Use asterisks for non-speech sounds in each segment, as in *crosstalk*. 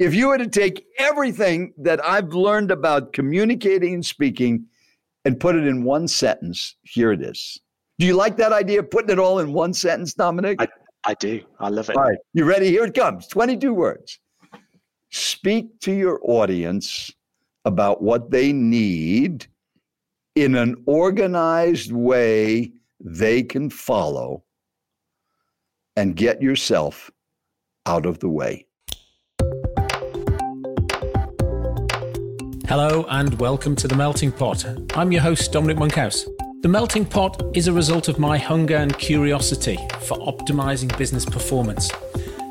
If you were to take everything that I've learned about communicating and speaking and put it in one sentence, here it is. Do you like that idea of putting it all in one sentence, Dominic? I, I do. I love it. All right. You ready? Here it comes 22 words. Speak to your audience about what they need in an organized way they can follow and get yourself out of the way. Hello and welcome to The Melting Pot. I'm your host, Dominic Monkhouse. The Melting Pot is a result of my hunger and curiosity for optimizing business performance,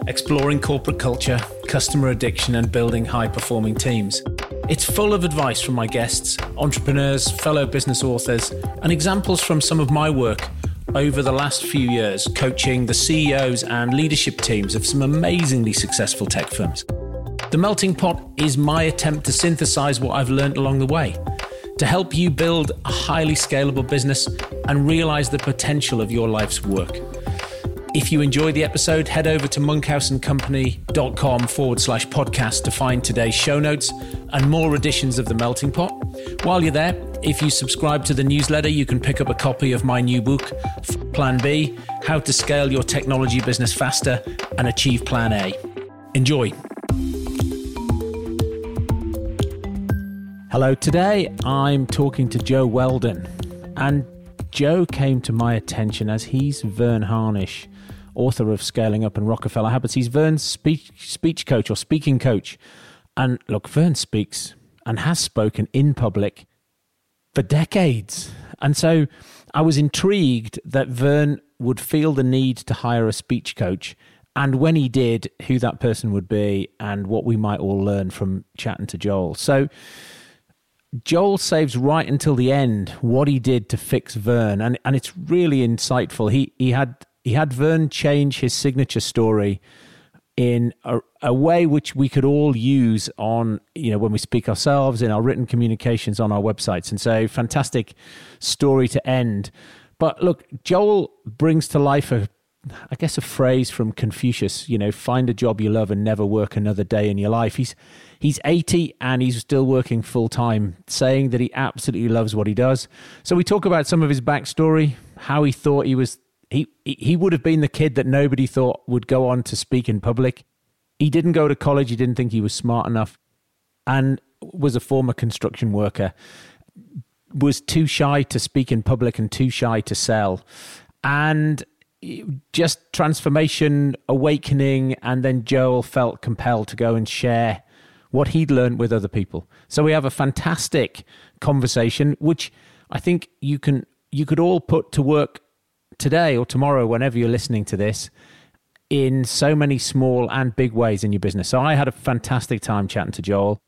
exploring corporate culture, customer addiction, and building high performing teams. It's full of advice from my guests, entrepreneurs, fellow business authors, and examples from some of my work over the last few years coaching the CEOs and leadership teams of some amazingly successful tech firms. The Melting Pot is my attempt to synthesize what I've learned along the way to help you build a highly scalable business and realize the potential of your life's work. If you enjoy the episode, head over to monkhouseandcompany.com forward slash podcast to find today's show notes and more editions of The Melting Pot. While you're there, if you subscribe to the newsletter, you can pick up a copy of my new book, Plan B How to Scale Your Technology Business Faster and Achieve Plan A. Enjoy. Hello, today I'm talking to Joel Weldon. And Joel came to my attention as he's Verne Harnish, author of Scaling Up and Rockefeller Habits. He's Verne's speech, speech coach or speaking coach. And look, Verne speaks and has spoken in public for decades. And so I was intrigued that Verne would feel the need to hire a speech coach. And when he did, who that person would be and what we might all learn from chatting to Joel. So, Joel saves right until the end what he did to fix Verne, and and it's really insightful. He he had he had Verne change his signature story in a, a way which we could all use on you know when we speak ourselves in our written communications on our websites, and so fantastic story to end. But look, Joel brings to life a I guess a phrase from Confucius, you know, find a job you love and never work another day in your life. He's he's 80 and he's still working full time, saying that he absolutely loves what he does. So we talk about some of his backstory, how he thought he was he he would have been the kid that nobody thought would go on to speak in public. He didn't go to college, he didn't think he was smart enough and was a former construction worker. Was too shy to speak in public and too shy to sell. And just transformation, awakening, and then Joel felt compelled to go and share what he'd learned with other people. So we have a fantastic conversation, which I think you can you could all put to work today or tomorrow, whenever you're listening to this, in so many small and big ways in your business. So I had a fantastic time chatting to Joel,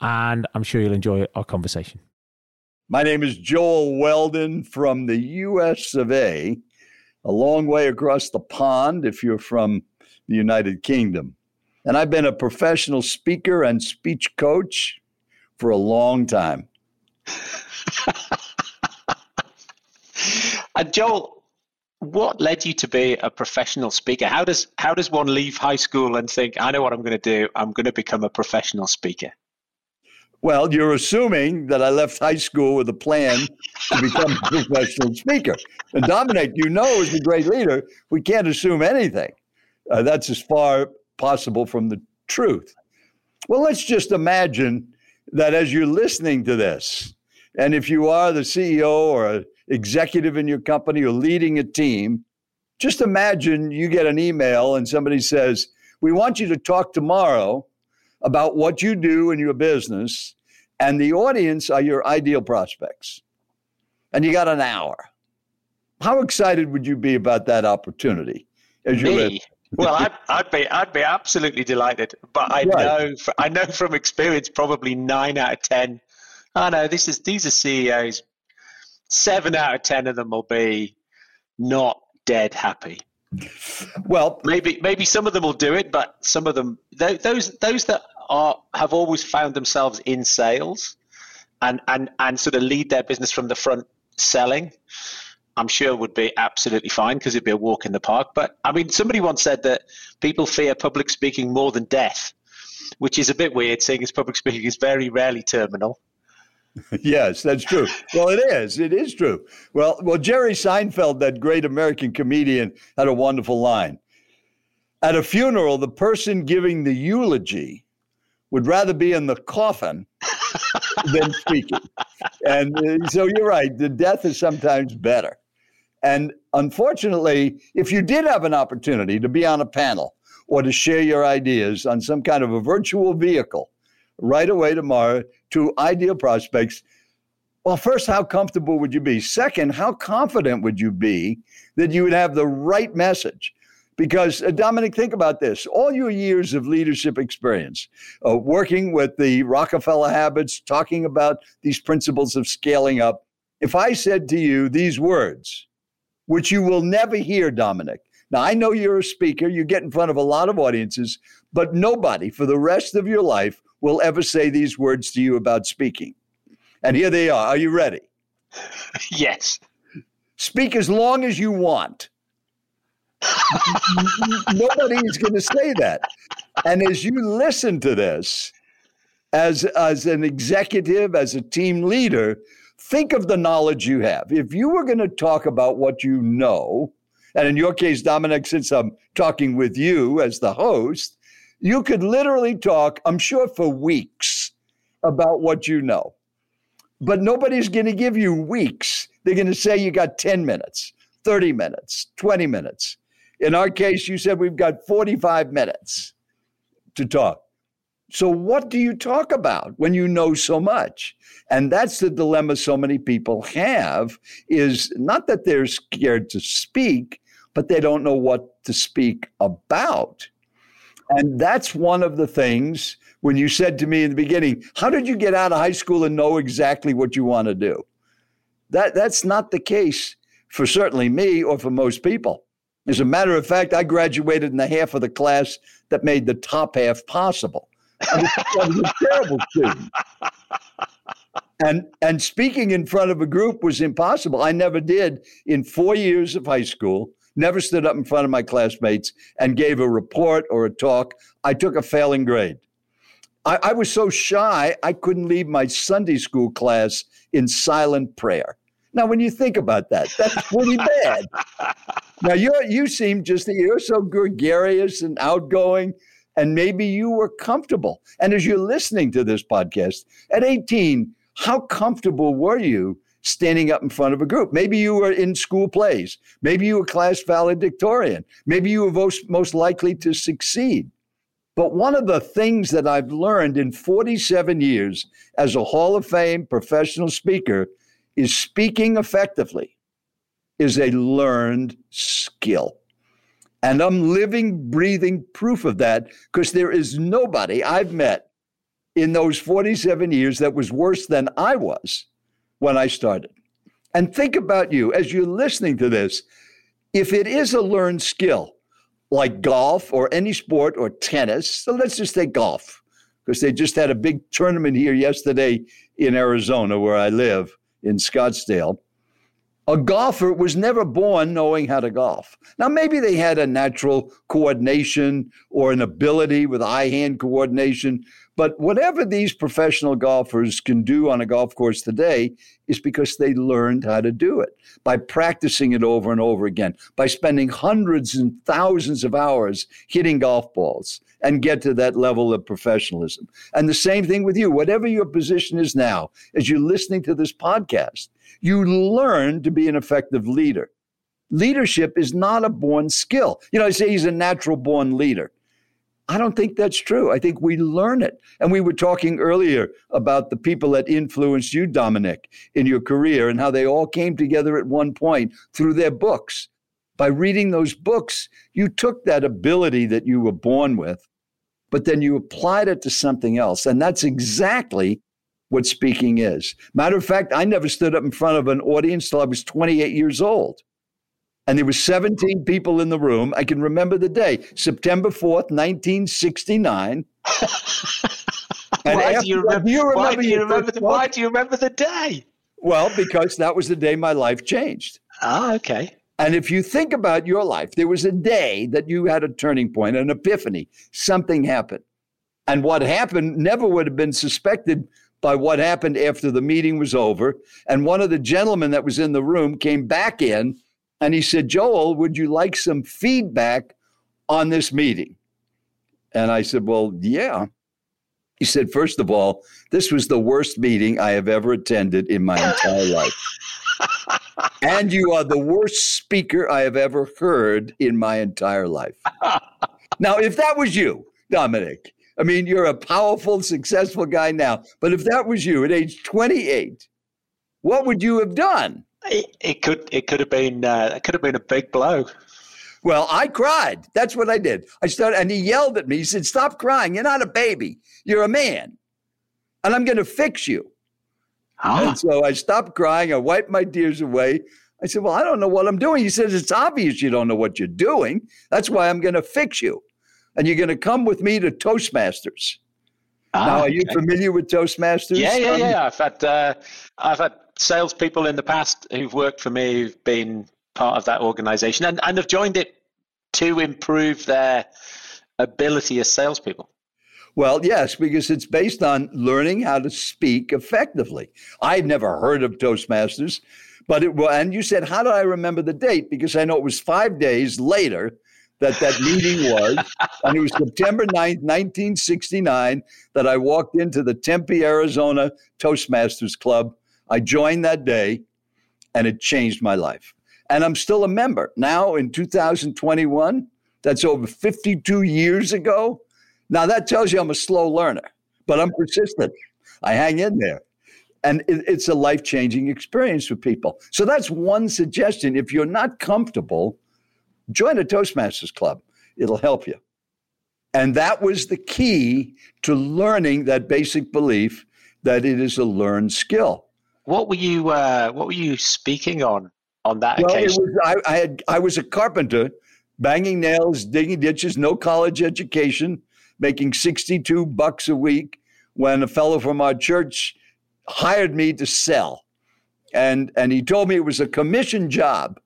and I'm sure you'll enjoy our conversation. My name is Joel Weldon from the US of A a long way across the pond if you're from the United Kingdom. And I've been a professional speaker and speech coach for a long time. *laughs* and Joel, what led you to be a professional speaker? How does how does one leave high school and think, I know what I'm going to do, I'm going to become a professional speaker? Well, you're assuming that I left high school with a plan to become a *laughs* professional speaker. And Dominic, you know, as a great leader, we can't assume anything. Uh, that's as far possible from the truth. Well, let's just imagine that as you're listening to this, and if you are the CEO or an executive in your company or leading a team, just imagine you get an email and somebody says, We want you to talk tomorrow about what you do in your business, and the audience are your ideal prospects. And you got an hour. How excited would you be about that opportunity as you live? Well, I'd, I'd, be I'd be absolutely delighted, but I right. know I know from experience probably nine out of ten. I know this is these are CEOs. Seven out of ten of them will be not dead happy. Well, maybe maybe some of them will do it, but some of them those those that are have always found themselves in sales and and and sort of lead their business from the front selling. I'm sure would be absolutely fine because it'd be a walk in the park. But I mean, somebody once said that people fear public speaking more than death. which is a bit weird, seeing as public speaking is very rarely terminal. *laughs* yes, that's true. Well, it is. It is true. Well, well, Jerry Seinfeld, that great American comedian, had a wonderful line. At a funeral, the person giving the eulogy would rather be in the coffin than speaking. *laughs* And uh, so you're right. The death is sometimes better. And unfortunately, if you did have an opportunity to be on a panel or to share your ideas on some kind of a virtual vehicle right away tomorrow to ideal prospects, well, first, how comfortable would you be? Second, how confident would you be that you would have the right message? Because, uh, Dominic, think about this all your years of leadership experience, uh, working with the Rockefeller habits, talking about these principles of scaling up. If I said to you these words, which you will never hear, Dominic. Now, I know you're a speaker, you get in front of a lot of audiences, but nobody for the rest of your life will ever say these words to you about speaking. And here they are. Are you ready? *laughs* Yes. Speak as long as you want. *laughs* Nobody is going to say that. And as you listen to this, as, as an executive, as a team leader, think of the knowledge you have. If you were going to talk about what you know, and in your case, Dominic, since I'm talking with you as the host, you could literally talk, I'm sure, for weeks about what you know. But nobody's going to give you weeks. They're going to say you got 10 minutes, 30 minutes, 20 minutes. In our case, you said we've got 45 minutes to talk. So, what do you talk about when you know so much? And that's the dilemma so many people have is not that they're scared to speak, but they don't know what to speak about. And that's one of the things when you said to me in the beginning, how did you get out of high school and know exactly what you want to do? That that's not the case for certainly me or for most people. As a matter of fact, I graduated in the half of the class that made the top half possible. I was, I was a terrible student. And and speaking in front of a group was impossible. I never did in four years of high school never stood up in front of my classmates and gave a report or a talk. I took a failing grade. I, I was so shy, I couldn't leave my Sunday school class in silent prayer. Now, when you think about that, that's pretty *laughs* bad. now, you you seem just that you're so gregarious and outgoing, and maybe you were comfortable. And as you're listening to this podcast at 18, how comfortable were you standing up in front of a group. Maybe you were in school plays. Maybe you were class valedictorian. Maybe you were most, most likely to succeed. But one of the things that I've learned in 47 years as a Hall of Fame professional speaker is speaking effectively is a learned skill. And I'm living, breathing proof of that because there is nobody I've met in those 47 years that was worse than I was when I started. And think about you as you're listening to this. If it is a learned skill, like golf or any sport or tennis, so let's just take golf, because they just had a big tournament here yesterday in Arizona, where I live in Scottsdale. A golfer was never born knowing how to golf. Now, maybe they had a natural coordination or an ability with eye hand coordination, but whatever these professional golfers can do on a golf course today is because they learned how to do it by practicing it over and over again, by spending hundreds and thousands of hours hitting golf balls and get to that level of professionalism. And the same thing with you, whatever your position is now, as you're listening to this podcast, you learn to be an effective leader. Leadership is not a born skill. You know, I say he's a natural born leader. I don't think that's true. I think we learn it. And we were talking earlier about the people that influenced you, Dominic, in your career and how they all came together at one point through their books. By reading those books, you took that ability that you were born with, but then you applied it to something else. And that's exactly what speaking is. Matter of fact, I never stood up in front of an audience till I was 28 years old and there were 17 people in the room. I can remember the day, September 4th, 1969. *laughs* why, do you remember, you why, do you remember the, why do you remember the day? Well, because that was the day my life changed. Ah, okay. And if you think about your life, there was a day that you had a turning point, an epiphany, something happened. And what happened never would have been suspected by what happened after the meeting was over. And one of the gentlemen that was in the room came back in and he said, Joel, would you like some feedback on this meeting? And I said, Well, yeah. He said, First of all, this was the worst meeting I have ever attended in my entire life. *laughs* and you are the worst speaker I have ever heard in my entire life. *laughs* now, if that was you, Dominic, I mean, you're a powerful, successful guy now, but if that was you at age 28, what would you have done? It, it could it could have been uh, it could have been a big blow. Well, I cried. That's what I did. I started, and he yelled at me. He said, "Stop crying. You're not a baby. You're a man, and I'm going to fix you." And so I stopped crying. I wiped my tears away. I said, Well, I don't know what I'm doing. He says, It's obvious you don't know what you're doing. That's why I'm going to fix you. And you're going to come with me to Toastmasters. Ah, now, are you okay. familiar with Toastmasters? Yeah, yeah, yeah. I've had, uh, I've had salespeople in the past who've worked for me who've been part of that organization and, and have joined it to improve their ability as salespeople. Well, yes, because it's based on learning how to speak effectively. I'd never heard of Toastmasters, but it was, and you said, how do I remember the date? Because I know it was five days later that that meeting was, and it was September 9th, 1969, that I walked into the Tempe, Arizona Toastmasters Club. I joined that day, and it changed my life. And I'm still a member. Now in 2021, that's over 52 years ago. Now, that tells you I'm a slow learner, but I'm persistent. I hang in there. And it, it's a life changing experience for people. So that's one suggestion. If you're not comfortable, join a Toastmasters club, it'll help you. And that was the key to learning that basic belief that it is a learned skill. What were you uh, What were you speaking on on that well, occasion? Was, I, I, had I was a carpenter, banging nails, digging ditches, no college education, making 62 bucks a week when a fellow from our church hired me to sell. And, and he told me it was a commission job.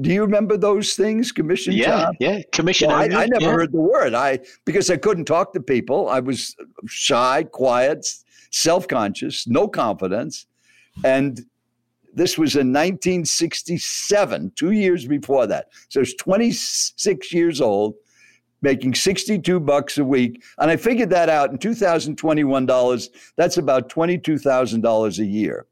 Do you remember those things? Commission yeah, job? Yeah, commission. Well, I, I, never yeah. heard the word. I because I couldn't talk to people. I was shy, quiet, self-conscious, no confidence. And this was in 1967, two years before that. So I was 26 years old making 62 bucks a week. And I figured that out in 2021 dollars, that's about $22,000 a year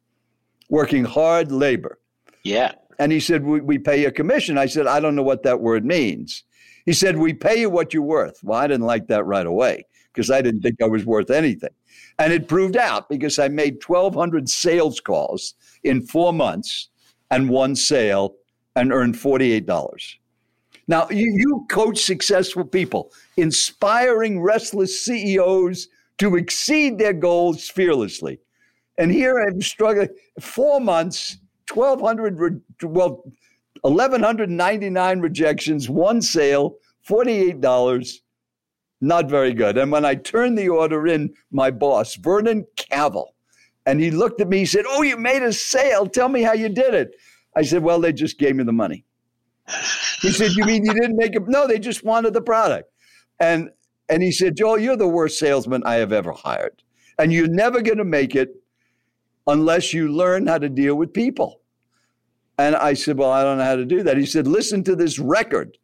working hard labor. Yeah. And he said, we, we pay a commission. I said, I don't know what that word means. He said, We pay you what you're worth. Well, I didn't like that right away because I didn't think I was worth anything. And it proved out because I made 1,200 sales calls in four months and one sale and earned $48. Now, you, you coach successful people, inspiring restless CEOs to exceed their goals fearlessly. And here I'm struggling four months, 1,200, well, 1,199 rejections, one sale, $48. Not very good. And when I turned the order in, my boss, Vernon Cavell, and he looked at me, he said, Oh, you made a sale. Tell me how you did it. I said, Well, they just gave me the money. He said, "You mean you didn't make it?" No, they just wanted the product. And and he said, "Joel, you're the worst salesman I have ever hired, and you're never going to make it unless you learn how to deal with people." And I said, "Well, I don't know how to do that." He said, "Listen to this record."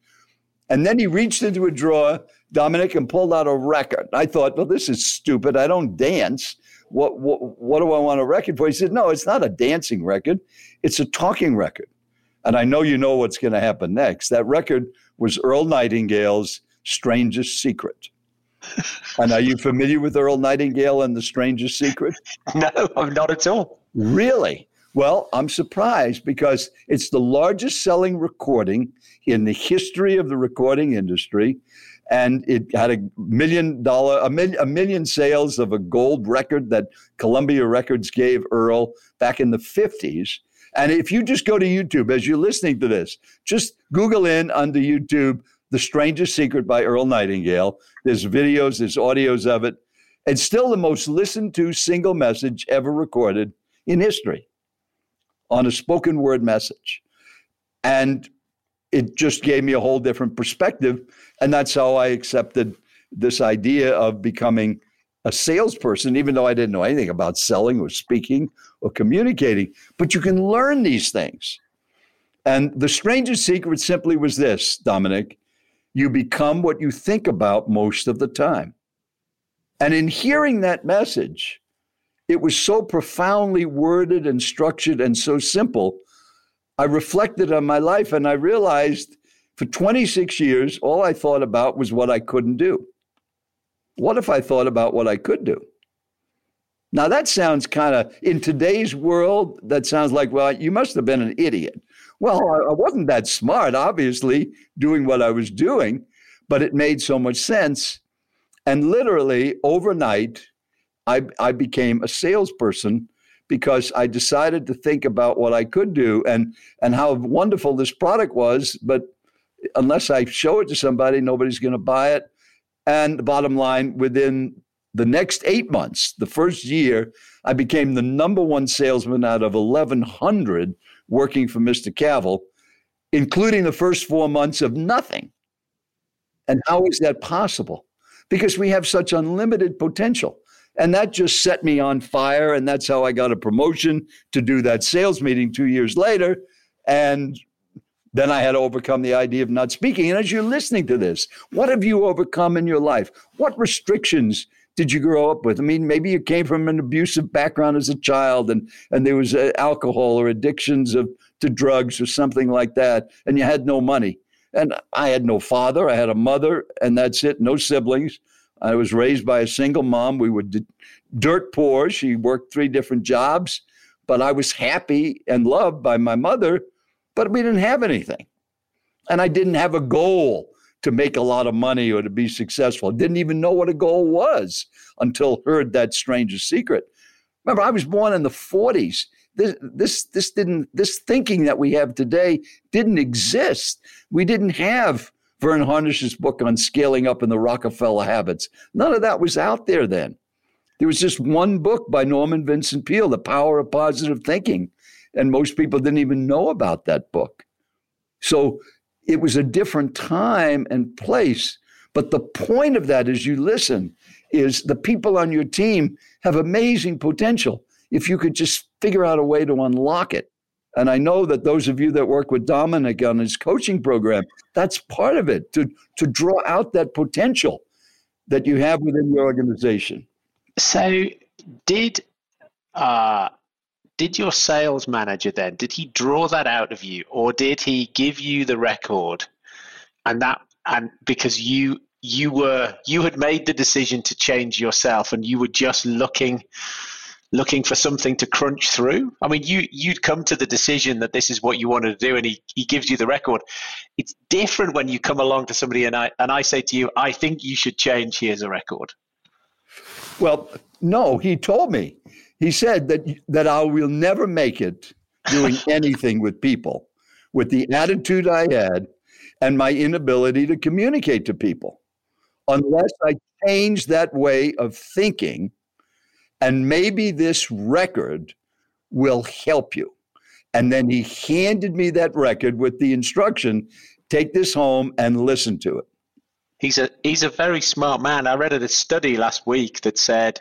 And then he reached into a drawer, Dominic, and pulled out a record. I thought, "Well, this is stupid. I don't dance." What, what, what do I want a record for? He said, No, it's not a dancing record. It's a talking record. And I know you know what's going to happen next. That record was Earl Nightingale's Strangest Secret. and are you familiar with Earl Nightingale and the Strangest Secret? *laughs* No, I'm not at all. Really? Well, I'm surprised because it's the largest selling recording in the history of the recording industry. And it had a million dollar, a million, a million sales of a gold record that Columbia Records gave Earl back in the 50s. And if you just go to YouTube as you're listening to this, just Google in under YouTube, The Strangest Secret by Earl Nightingale. There's videos, there's audios of it. It's still the most listened to single message ever recorded in history on a spoken word message. And it just gave me a whole different perspective. And that's how I accepted this idea of becoming a salesperson, even though I didn't know anything about selling or speaking or communicating. But you can learn these things. And the strangest secret simply was this, Dominic you become what you think about most of the time. And in hearing that message, it was so profoundly worded and structured and so simple. I reflected on my life and I realized for 26 years, all I thought about was what I couldn't do. What if I thought about what I could do? Now, that sounds kind of, in today's world, that sounds like, well, you must have been an idiot. Well, I wasn't that smart, obviously, doing what I was doing, but it made so much sense. And literally overnight, I, I became a salesperson because I decided to think about what I could do and, and how wonderful this product was. But unless I show it to somebody, nobody's going to buy it. And the bottom line, within the next eight months, the first year, I became the number one salesman out of 1,100 working for Mr. Cavill, including the first four months of nothing. And how is that possible? Because we have such unlimited potential. And that just set me on fire. And that's how I got a promotion to do that sales meeting two years later. And then I had to overcome the idea of not speaking. And as you're listening to this, what have you overcome in your life? What restrictions did you grow up with? I mean, maybe you came from an abusive background as a child and, and there was uh, alcohol or addictions of, to drugs or something like that, and you had no money. And I had no father, I had a mother, and that's it, no siblings. I was raised by a single mom. We were d- dirt poor. She worked three different jobs, but I was happy and loved by my mother, but we didn't have anything. And I didn't have a goal to make a lot of money or to be successful. Didn't even know what a goal was until heard that strangest secret. Remember, I was born in the 40s. This, this, this didn't, this thinking that we have today didn't exist. We didn't have Verne Harnish's book on scaling up in the Rockefeller habits. None of that was out there then. There was just one book by Norman Vincent Peale, The Power of Positive Thinking. And most people didn't even know about that book. So it was a different time and place. But the point of that, as you listen, is the people on your team have amazing potential if you could just figure out a way to unlock it. And I know that those of you that work with Dominic on his coaching program, that's part of it to, to draw out that potential that you have within your organization. So, did uh, did your sales manager then did he draw that out of you or did he give you the record? And that and because you you were you had made the decision to change yourself and you were just looking looking for something to crunch through? I mean you you'd come to the decision that this is what you wanted to do and he, he gives you the record. It's different when you come along to somebody and i and i say to you i think you should change. Here's a record. Well no he told me he said that that I will never make it doing *laughs* anything with people. With the attitude I had and my inability to communicate to people. Unless I change that way of thinking and maybe this record will help you. And then he handed me that record with the instruction take this home and listen to it he's a he's a very smart man. I read a study last week that said,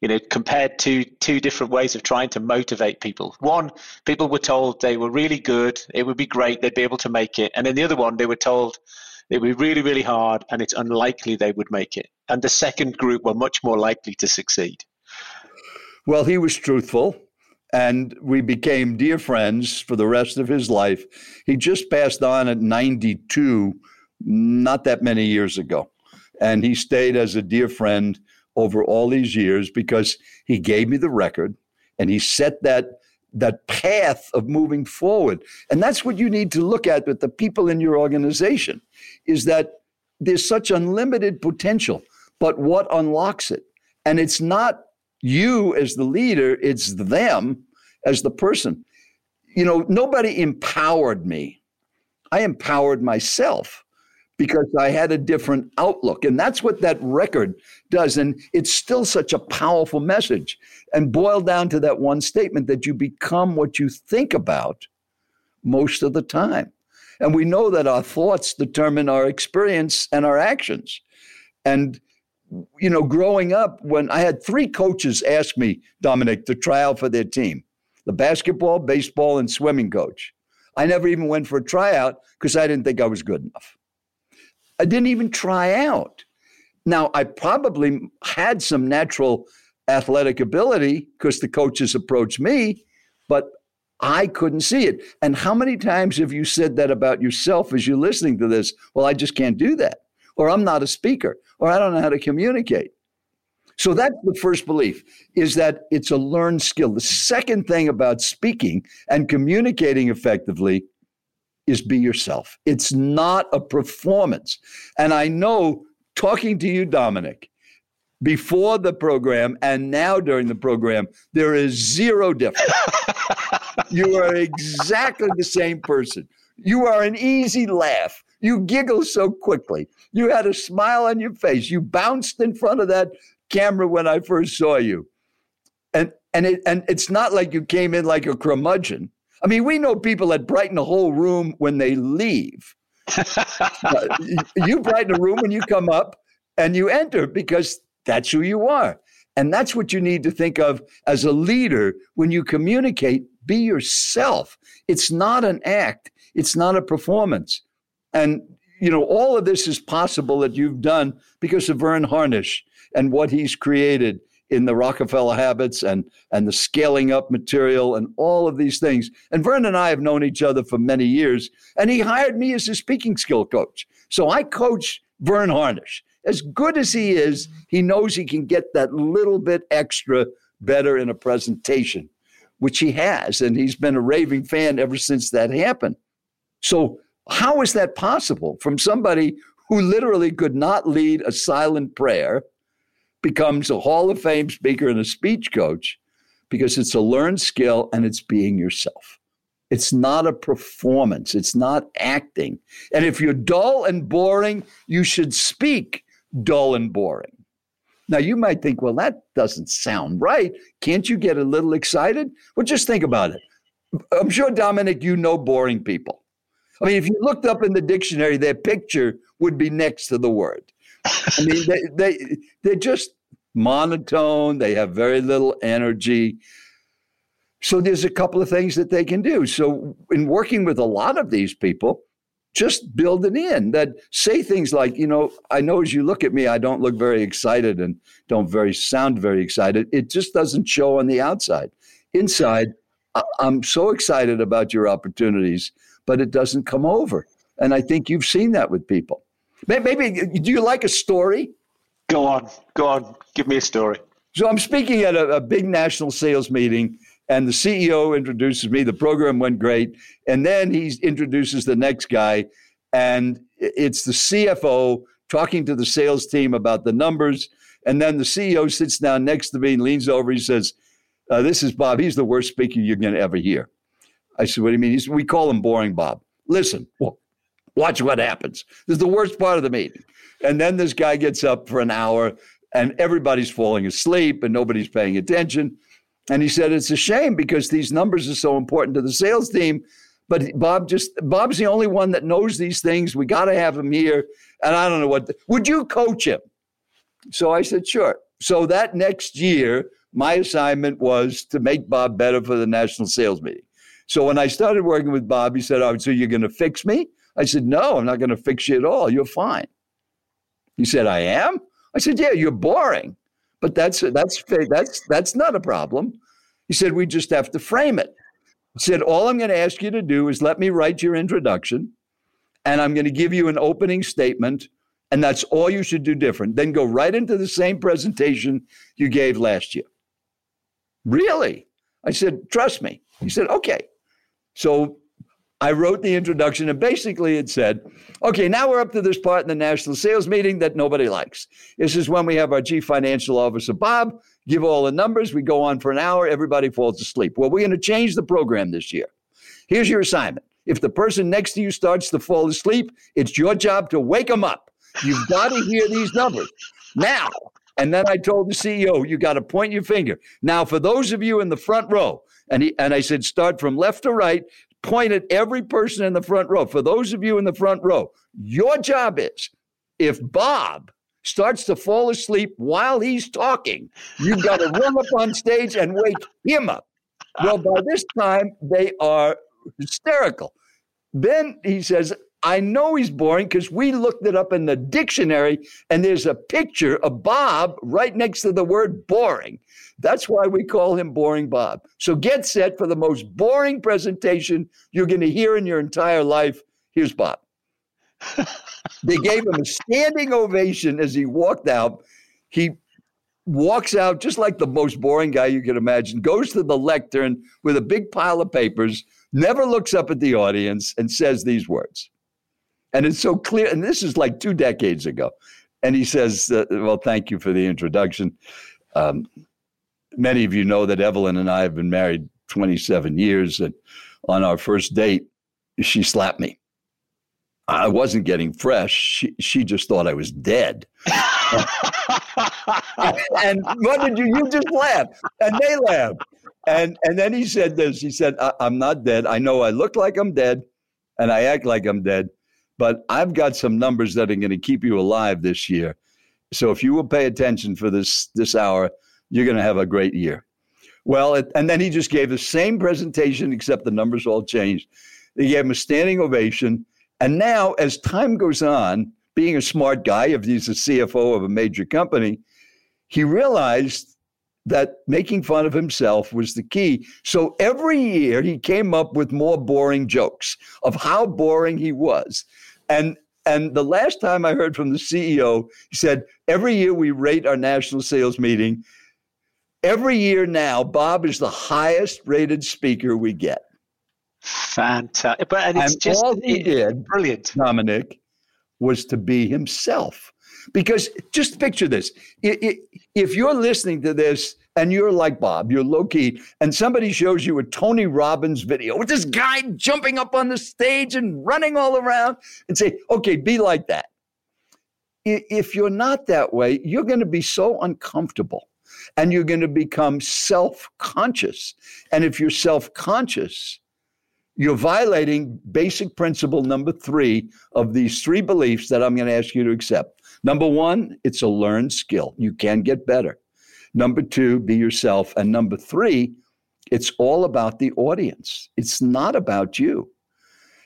you know, compared to two different ways of trying to motivate people. One, people were told they were really good, it would be great, they'd be able to make it, and in the other one, they were told it would be really really hard and it's unlikely they would make it. And the second group were much more likely to succeed. Well, he was truthful. And we became dear friends for the rest of his life. He just passed on at 92 not that many years ago. And he stayed as a dear friend over all these years because he gave me the record and he set that that path of moving forward. And that's what you need to look at with the people in your organization is that there's such unlimited potential, but what unlocks it? And it's not you as the leader, it's them as the person. You know, nobody empowered me. I empowered myself because I had a different outlook. And that's what that record does. And it's still such a powerful message. And boiled down to that one statement that you become what you think about most of the time. And we know that our thoughts determine our experience and our actions. And you know, growing up, when I had three coaches ask me, Dominic, to try out for their team the basketball, baseball, and swimming coach. I never even went for a tryout because I didn't think I was good enough. I didn't even try out. Now, I probably had some natural athletic ability because the coaches approached me, but I couldn't see it. And how many times have you said that about yourself as you're listening to this? Well, I just can't do that. Or I'm not a speaker, or I don't know how to communicate. So that's the first belief is that it's a learned skill. The second thing about speaking and communicating effectively is be yourself. It's not a performance. And I know talking to you, Dominic, before the program and now during the program, there is zero difference. *laughs* you are exactly the same person. You are an easy laugh. You giggle so quickly. You had a smile on your face. You bounced in front of that camera when I first saw you. And and it and it's not like you came in like a curmudgeon. I mean, we know people that brighten the whole room when they leave. *laughs* Uh, you brighten a room when you come up and you enter because that's who you are. And that's what you need to think of as a leader when you communicate. Be yourself. It's not an act, it's not a performance. And, you know, all of this is possible that you've done because of Verne Harnish and what he's created in the Rockefeller habits and and the scaling up material and all of these things. And Verne and I have known each other for many years, and he hired me as his speaking skill coach. So I coach Verne Harnish. As good as he is, he knows he can get that little bit extra better in a presentation, which he has, and he's been a raving fan ever since that happened. So how is that possible from somebody who literally could not lead a silent prayer? Becomes a Hall of Fame speaker and a speech coach because it's a learned skill and it's being yourself. It's not a performance, it's not acting. And if you're dull and boring, you should speak dull and boring. Now, you might think, well, that doesn't sound right. Can't you get a little excited? Well, just think about it. I'm sure, Dominic, you know boring people. I mean, if you looked up in the dictionary, their picture would be next to the word. I mean, they, they, they're just monotone, they have very little energy. So there's a couple of things that they can do. So in working with a lot of these people, just build it in that say things like, you know, I know as you look at me, I don't look very excited and don't very sound very excited. It just doesn't show on the outside. Inside, I'm so excited about your opportunities, but it doesn't come over. And I think you've seen that with people. Maybe, do you like a story? Go on, go on, give me a story. So I'm speaking at a, a big national sales meeting, and the CEO introduces me. The program went great, and then he introduces the next guy, and it's the CFO talking to the sales team about the numbers. And then the CEO sits down next to me and leans over. He says, uh, "This is Bob. He's the worst speaker you're going to ever hear." I said, "What do you mean?" He said, "We call him boring Bob. Listen, well, watch what happens. This is the worst part of the meeting." And then this guy gets up for an hour and everybody's falling asleep and nobody's paying attention. And he said, It's a shame because these numbers are so important to the sales team. But Bob just, Bob's the only one that knows these things. We got to have him here. And I don't know what, the, would you coach him? So I said, Sure. So that next year, my assignment was to make Bob better for the national sales meeting. So when I started working with Bob, he said, Oh, so you're going to fix me? I said, No, I'm not going to fix you at all. You're fine. He said, I am? I said, Yeah, you're boring. But that's that's that's that's not a problem. He said, We just have to frame it. He said, All I'm going to ask you to do is let me write your introduction, and I'm going to give you an opening statement, and that's all you should do different. Then go right into the same presentation you gave last year. Really? I said, Trust me. He said, Okay. So I wrote the introduction, and basically it said, okay, now we're up to this part in the national sales meeting that nobody likes. This is when we have our chief financial officer, Bob, give all the numbers. We go on for an hour, everybody falls asleep. Well, we're going to change the program this year. Here's your assignment. If the person next to you starts to fall asleep, it's your job to wake them up. You've got to hear these numbers now. And then I told the CEO, you got to point your finger. Now, for those of you in the front row, and, he, and I said, start from left to right point at every person in the front row. For those of you in the front row, your job is if Bob starts to fall asleep while he's talking. You've got to *laughs* run up on stage and wake him up. Well, by this time, they are hysterical. Then he says, I know he's boring because we looked it up in the dictionary and there's a picture of Bob right next to the word boring. That's why we call him Boring Bob. So get set for the most boring presentation you're going to hear in your entire life. Here's Bob. *laughs* they gave him a standing ovation as he walked out. He walks out just like the most boring guy you can imagine, goes to the lectern with a big pile of papers, never looks up at the audience, and says these words. And it's so clear. And this is like two decades ago. And he says, uh, Well, thank you for the introduction. Um, many of you know that Evelyn and I have been married 27 years. And on our first date, she slapped me. I wasn't getting fresh. She, she just thought I was dead. *laughs* and what did you? You just laughed, and they laughed. And and then he said this. He said, "I'm not dead. I know I look like I'm dead, and I act like I'm dead, but I've got some numbers that are going to keep you alive this year. So if you will pay attention for this this hour, you're going to have a great year." Well, it, and then he just gave the same presentation, except the numbers all changed. They gave him a standing ovation and now, as time goes on, being a smart guy, if he's a CFO of a major company, he realized that making fun of himself was the key. So every year he came up with more boring jokes of how boring he was. And and the last time I heard from the CEO, he said, every year we rate our national sales meeting. Every year now, Bob is the highest rated speaker we get. Fantastic. But and it's and just all he did, brilliant. Dominic, was to be himself. Because just picture this: if you're listening to this and you're like Bob, you're low key, and somebody shows you a Tony Robbins video with this guy jumping up on the stage and running all around, and say, "Okay, be like that." If you're not that way, you're going to be so uncomfortable, and you're going to become self-conscious. And if you're self-conscious, you're violating basic principle number three of these three beliefs that I'm going to ask you to accept. Number one, it's a learned skill. You can get better. Number two, be yourself. And number three, it's all about the audience. It's not about you.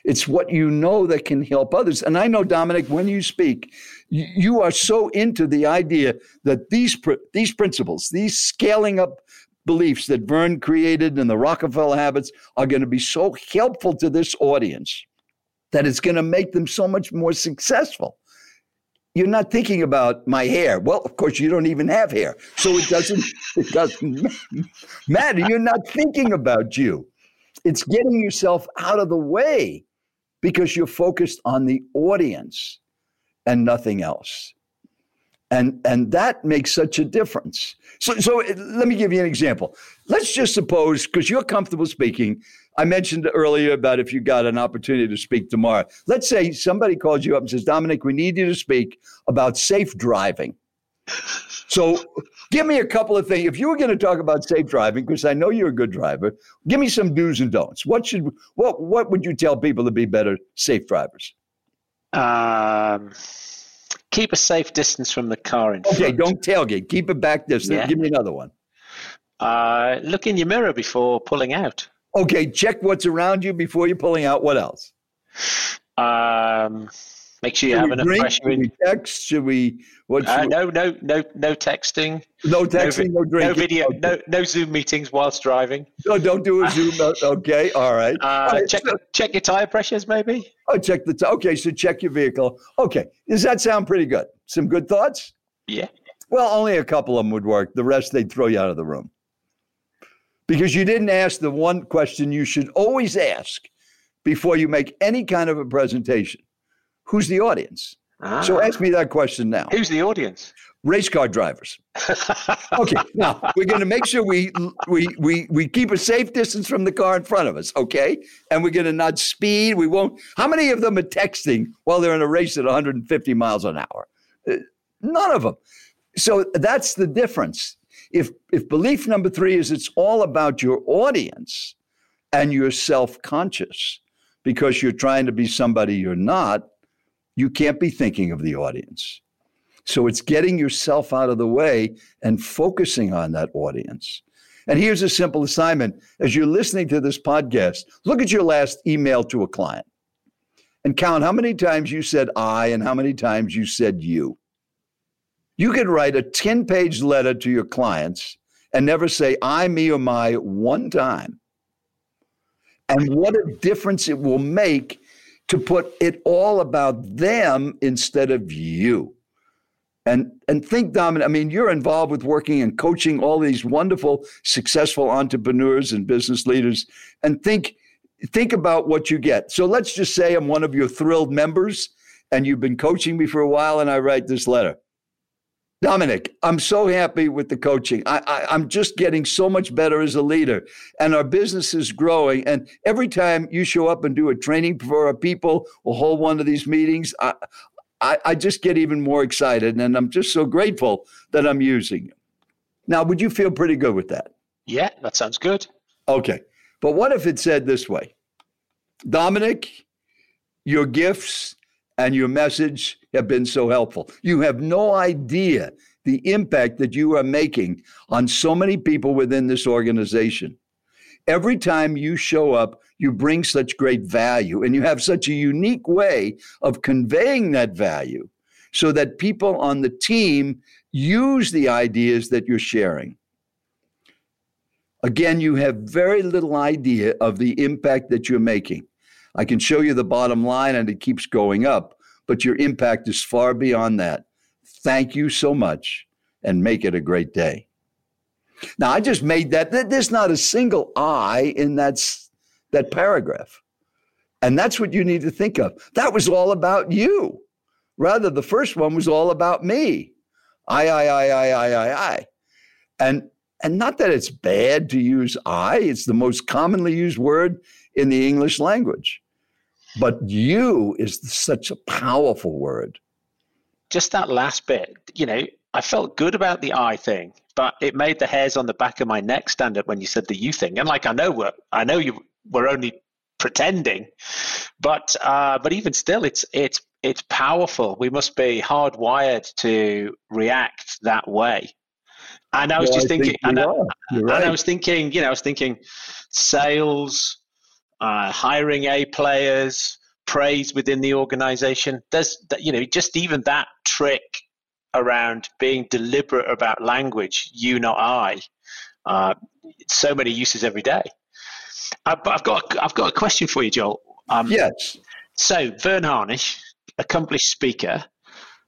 It's what you know that can help others. And I know, Dominic, when you speak, you are so into the idea that these, these principles, these scaling up beliefs that Verne created and the Rockefeller habits are going to be so helpful to this audience that it's going to make them so much more successful. You're not thinking about my hair. Well, of course, you don't even have hair, so it doesn't *laughs* it doesn't matter. You're not thinking about you. It's getting yourself out of the way because you're focused on the audience and nothing else. And and that makes such a difference. So so let me give you an example. Let's just suppose because you're comfortable speaking i mentioned earlier about if you got an opportunity to speak tomorrow. Let's say somebody calls you up and says dominic we need you to speak about safe driving. So give me a couple of things if you were going to talk about safe driving because i know you're a good driver give me some do's and don'ts what should what what would you tell people to be better safe drivers um keep a safe distance from the car in okay, front. don't tailgate. Keep it back distance. Yeah. Give me another one. Uh, look in your mirror before pulling out. Okay, check what's around you before you're pulling out. What else? Um, make sure you should have enough drink? pressure Should in. we text? Should we? What? Uh, Should no, no, no, no texting. no texting. No, No drinking. No video. Okay. No, no Zoom meetings whilst driving. No, don't do a Zoom. *laughs* okay, all right. Uh, All right, check so- check your tire pressures, maybe. oh, check the. T- okay, so check your vehicle. Okay, does that sound pretty good? Some good thoughts? Yeah. Well, only a couple of them would work. The rest they'd throw you out of the room because you didn't ask the one question you should always ask before you make any kind of a presentation: Who's the audience? So Ah. ask me that question now. Who's the audience? Race car drivers. *laughs* Okay, now we're going to make sure we we we we keep a safe distance from the car in front of us. Okay, and we're going to not speed. We won't. How many of them are texting while they're in a race at 150 miles an hour? Uh, None of them. So that's the difference. If if belief number three is it's all about your audience and you're self conscious because you're trying to be somebody you're not, you can't be thinking of the audience. So it's getting yourself out of the way and focusing on that audience. And here's a simple assignment as you're listening to this podcast, look at your last email to a client and count how many times you said I and how many times you said you. You could write a 10 page letter to your clients and never say I, me, or my one time. And what a difference it will make to put it all about them instead of you. And and think, Dominic, I mean, you're involved with working and coaching all these wonderful, successful entrepreneurs and business leaders. And think, think about what you get. So let's just say I'm one of your thrilled members and you've been coaching me for a while, and I write this letter. Dominic, I'm so happy with the coaching. I, I, am just getting so much better as a leader, and our business is growing. And every time you show up and do a training for our people or hold one of these meetings, I, I, I just get even more excited. And I'm just so grateful that I'm using you. Now, would you feel pretty good with that? Yeah, that sounds good. Okay. But what if it said this way Dominic, your gifts and your message have been so helpful. You have no idea the impact that you are making on so many people within this organization. Every time you show up, you bring such great value and you have such a unique way of conveying that value so that people on the team use the ideas that you're sharing. Again, you have very little idea of the impact that you're making. I can show you the bottom line and it keeps going up, but your impact is far beyond that. Thank you so much and make it a great day. Now, I just made that, there's not a single I in that, that paragraph. And that's what you need to think of. That was all about you. Rather, the first one was all about me. I, I, I, I, I, I, I. And, and not that it's bad to use I, it's the most commonly used word in the English language. But you is such a powerful word. Just that last bit, you know, I felt good about the I thing, but it made the hairs on the back of my neck stand up when you said the you thing. And like I know we're, I know you were only pretending, but uh, but even still, it's it's it's powerful. We must be hardwired to react that way. And I was just I thinking, and, I, right. and I was thinking, you know, I was thinking sales, uh, hiring A players, praise within the organization. There's, you know, just even that trick around being deliberate about language, you, not I. Uh, so many uses every day. Uh, but I've got I've got a question for you, Joel. Um, yes. So Verne Harnish, accomplished speaker.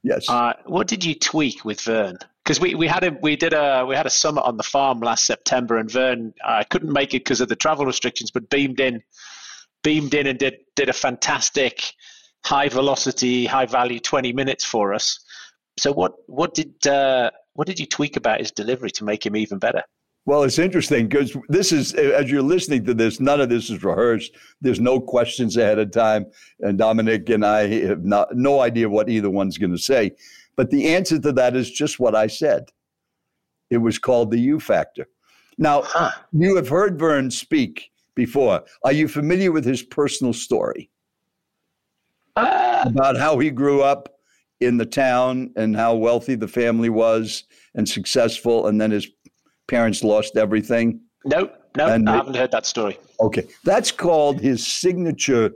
Yes. Uh, what did you tweak with Verne? Because we, we had a we did a we had a summit on the farm last September, and Verne uh, couldn't make it because of the travel restrictions, but beamed in, beamed in, and did did a fantastic high velocity, high value twenty minutes for us. So what what did uh, what did you tweak about his delivery to make him even better? Well, it's interesting because this is, as you're listening to this, none of this is rehearsed. There's no questions ahead of time. And Dominic and I have not, no idea what either one's going to say. But the answer to that is just what I said. It was called the U factor. Now, huh. you have heard Verne speak before. Are you familiar with his personal story? Uh, about how he grew up in the town and how wealthy the family was and successful, and then his parents lost everything? No, no, and I haven't heard that story. Okay, that's called his signature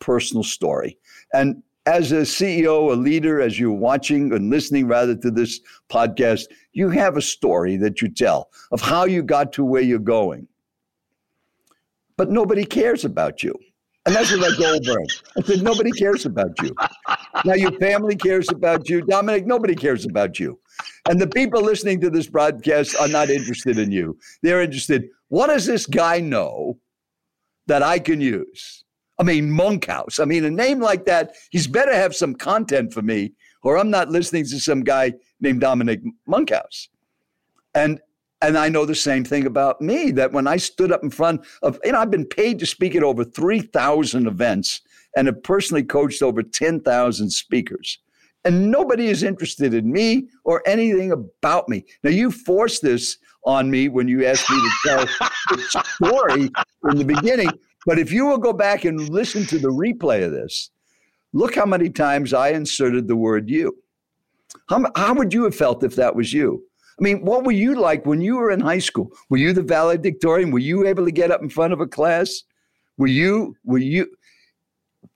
personal story. And as a CEO, a leader, as you're watching and listening rather to this podcast, you have a story that you tell of how you got to where you're going. But nobody cares about you. And that's what I Goldberg. I said, nobody cares about you. Now your family cares about you. Dominic, nobody cares about you. And the people listening to this broadcast are not interested in you. They're interested. What does this guy know that I can use? I mean, Monkhouse. I mean, a name like that, he's better have some content for me, or I'm not listening to some guy named Dominic Monkhouse. And and I know the same thing about me that when I stood up in front of, you know, I've been paid to speak at over 3,000 events and have personally coached over 10,000 speakers. And nobody is interested in me or anything about me. Now, you forced this on me when you asked me to tell the *laughs* story in the beginning. But if you will go back and listen to the replay of this, look how many times I inserted the word you. How, how would you have felt if that was you? I mean, what were you like when you were in high school? Were you the valedictorian? Were you able to get up in front of a class? Were you, were you,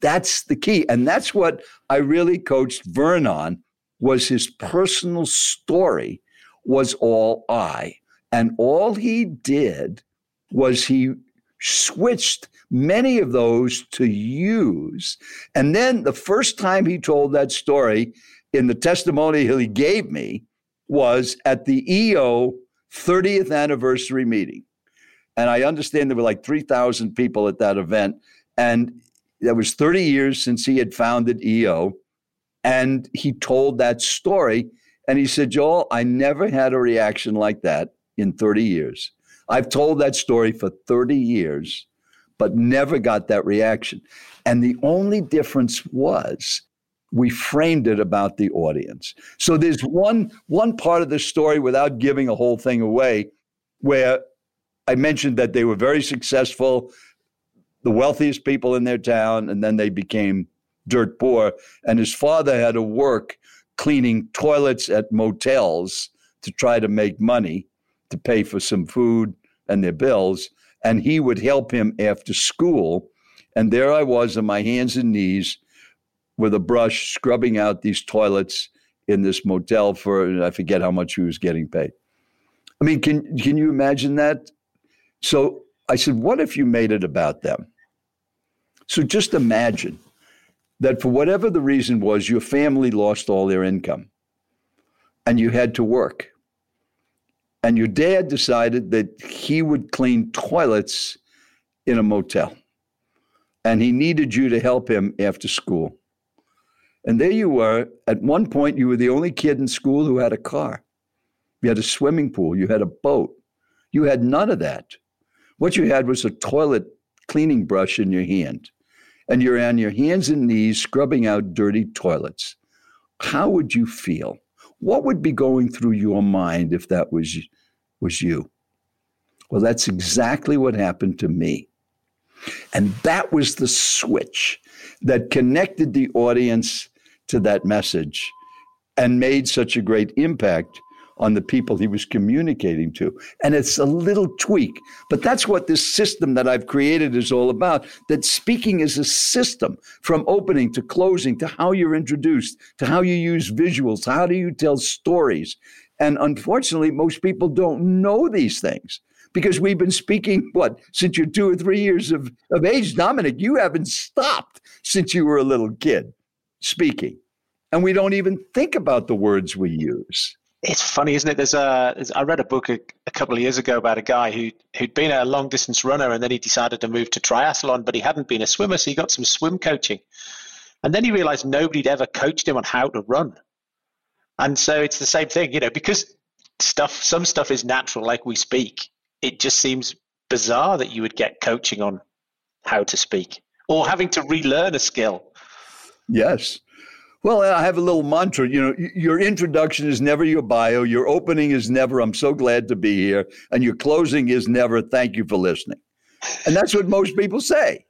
that's the key. And that's what I really coached Verne on was his personal story was all I. And all he did was he switched many of those to use. And then the first time he told that story in the testimony he gave me was at the EO 30th anniversary meeting. And I understand there were like 3,000 people at that event. And that was 30 years since he had founded EO. And he told that story. And he said, Joel, I never had a reaction like that in 30 years. I've told that story for 30 years, but never got that reaction. And the only difference was we framed it about the audience. So there's one one part of the story without giving a whole thing away where I mentioned that they were very successful, the wealthiest people in their town, and then they became dirt poor. And his father had to work cleaning toilets at motels to try to make money to pay for some food and their bills. And he would help him after school. And there I was on my hands and knees with a brush scrubbing out these toilets in this motel for I forget how much he was getting paid. I mean, can can you imagine that? So I said, what if you made it about them? So just imagine that for whatever the reason was, your family lost all their income and you had to work. And your dad decided that he would clean toilets in a motel. And he needed you to help him after school. And there you were. At one point, you were the only kid in school who had a car. You had a swimming pool. You had a boat. You had none of that. What you had was a toilet cleaning brush in your hand. And you're on your hands and knees scrubbing out dirty toilets. How would you feel? What would be going through your mind if that was, was you? Well, that's exactly what happened to me. And that was the switch that connected the audience to that message and made such a great impact on the people he was communicating to. And it's a little tweak, but that's what this system that I've created is all about. That speaking is a system from opening to closing to how you're introduced, to how you use visuals, how do you tell stories. And unfortunately, most people don't know these things because we've been speaking, what, since you're two or three years of, of age. Dominic, you haven't stopped since you were a little kid speaking and we don't even think about the words we use. It's funny, isn't it? There's a. There's, I read a book a, a, couple of years ago about a guy who who'd been a long distance runner and then he decided to move to triathlon, but he hadn't been a swimmer, so he got some swim coaching, and then he realized nobody'd ever coached him on how to run, and so it's the same thing, you know, because stuff, some stuff is natural, like we speak. It just seems bizarre that you would get coaching on how to speak or having to relearn a skill. Yes. Well, I have a little mantra. You know, your introduction is never your bio. Your opening is never, I'm so glad to be here. And your closing is never, thank you for listening. And that's what most people say.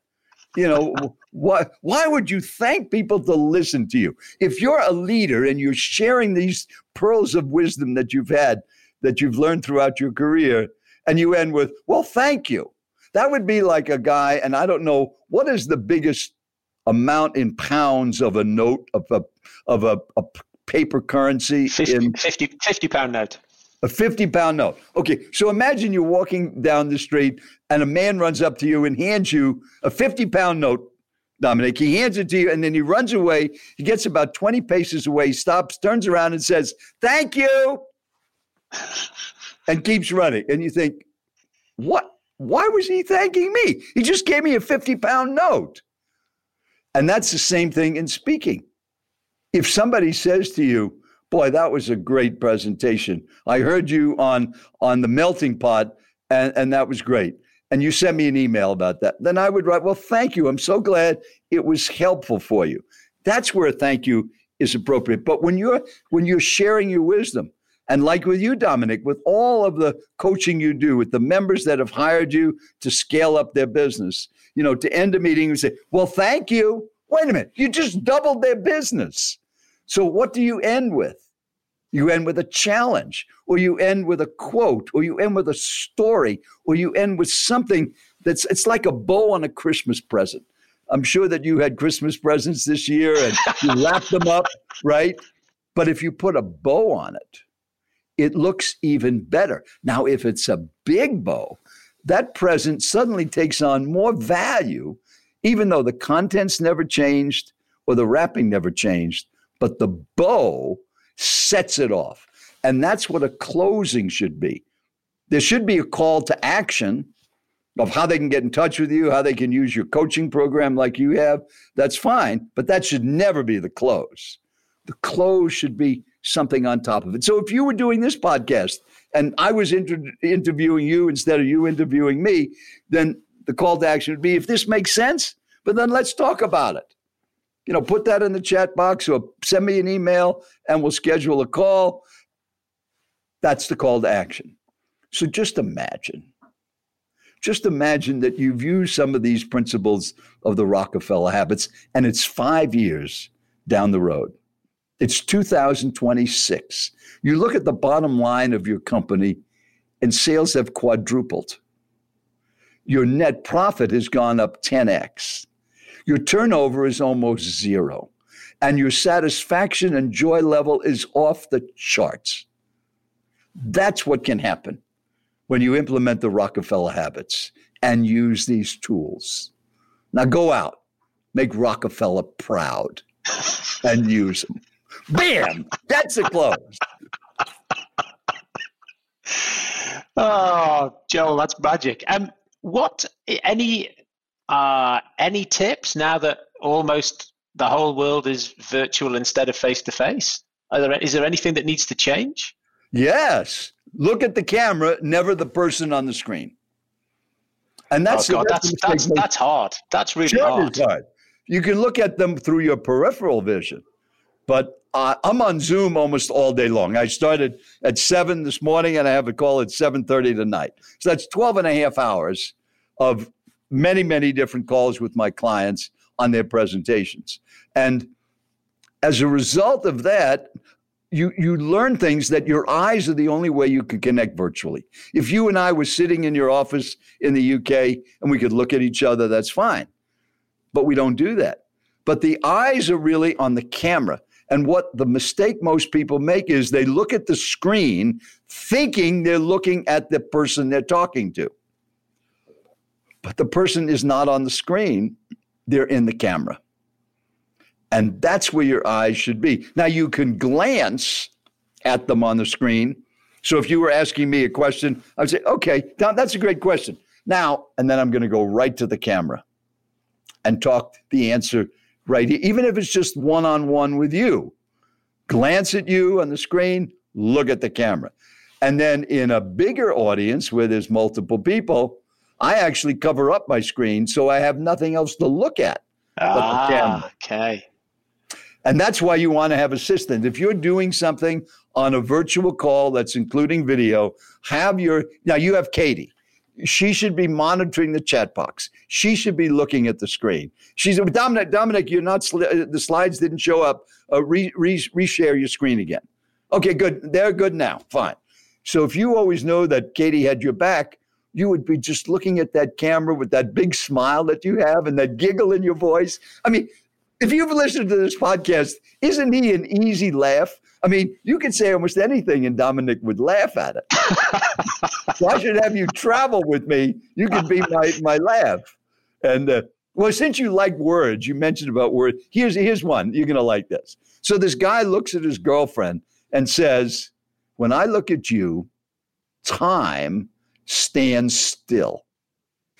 You know, why, why would you thank people to listen to you? If you're a leader and you're sharing these pearls of wisdom that you've had, that you've learned throughout your career, and you end with, well, thank you. That would be like a guy, and I don't know, what is the biggest amount in pounds of a note of a of a, a paper currency 50, in 50, 50 pound note. A 50 pound note. Okay so imagine you're walking down the street and a man runs up to you and hands you a 50 pound note dominic. He hands it to you and then he runs away. He gets about 20 paces away he stops turns around and says thank you and keeps running. And you think what? Why was he thanking me? He just gave me a 50 pound note and that's the same thing in speaking. If somebody says to you, boy, that was a great presentation. I heard you on on the melting pot and, and that was great. And you sent me an email about that. Then I would write, well, thank you. I'm so glad it was helpful for you. That's where a thank you is appropriate. But when you're when you're sharing your wisdom, and like with you, Dominic, with all of the coaching you do with the members that have hired you to scale up their business, you know, to end a meeting and say, well, thank you. Wait a minute, you just doubled their business. So what do you end with? You end with a challenge, or you end with a quote, or you end with a story, or you end with something that's it's like a bow on a Christmas present. I'm sure that you had Christmas presents this year and you *laughs* wrapped them up, right? But if you put a bow on it, it looks even better. Now, if it's a big bow, that present suddenly takes on more value, even though the contents never changed or the wrapping never changed, but the bow sets it off. And that's what a closing should be. There should be a call to action of how they can get in touch with you, how they can use your coaching program like you have. That's fine, but that should never be the close. The close should be something on top of it. So if you were doing this podcast and I was inter- interviewing you instead of you interviewing me, then the call to action would be if this makes sense, but then let's talk about it. You know, put that in the chat box or send me an email and we'll schedule a call. That's the call to action. So just imagine. Just imagine that you've used some of these principles of the Rockefeller habits and it's five years down the road. It's 2026. You look at the bottom line of your company, and sales have quadrupled. Your net profit has gone up 10x. Your turnover is almost zero. And your satisfaction and joy level is off the charts. That's what can happen when you implement the Rockefeller habits and use these tools. Now go out, make Rockefeller proud, and use them. Bam! That's a close. oh, Joel, that's magic. Um, what any uh, any tips now that almost the whole world is virtual instead of face to face? Is there anything that needs to change? Yes. Look at the camera, never the person on the screen. And that's oh God, that's that's, that's hard. That's really hard. hard. You can look at them through your peripheral vision, but uh, I'm on Zoom almost all day long. I started at seven this morning and I have a call at 7:30 tonight. So that's 12 and a half hours of many, many different calls with my clients on their presentations. And as a result of that, you you learn things that your eyes are the only way you can connect virtually. If you and I were sitting in your office in the UK and we could look at each other, that's fine. But we don't do that. But the eyes are really on the camera. And what the mistake most people make is they look at the screen thinking they're looking at the person they're talking to. But the person is not on the screen, they're in the camera. And that's where your eyes should be. Now, you can glance at them on the screen. So if you were asking me a question, I would say, okay, that's a great question. Now, and then I'm going to go right to the camera and talk the answer right even if it's just one on one with you. Glance at you on the screen, look at the camera. And then in a bigger audience where there's multiple people, I actually cover up my screen so I have nothing else to look at. Ah, okay. And that's why you want to have assistant. If you're doing something on a virtual call that's including video, have your now you have Katie she should be monitoring the chat box. She should be looking at the screen. She's Dominic. Dominic, you're not. Uh, the slides didn't show up. Uh, re, re, reshare your screen again. Okay, good. They're good now. Fine. So if you always know that Katie had your back, you would be just looking at that camera with that big smile that you have and that giggle in your voice. I mean, if you've listened to this podcast, isn't he an easy laugh? I mean, you could say almost anything and Dominic would laugh at it. so I should have you travel with me. You could be my, my laugh. And uh, well, since you like words, you mentioned about words. Here's, here's one. You're going to like this. So this guy looks at his girlfriend and says, When I look at you, time stands still.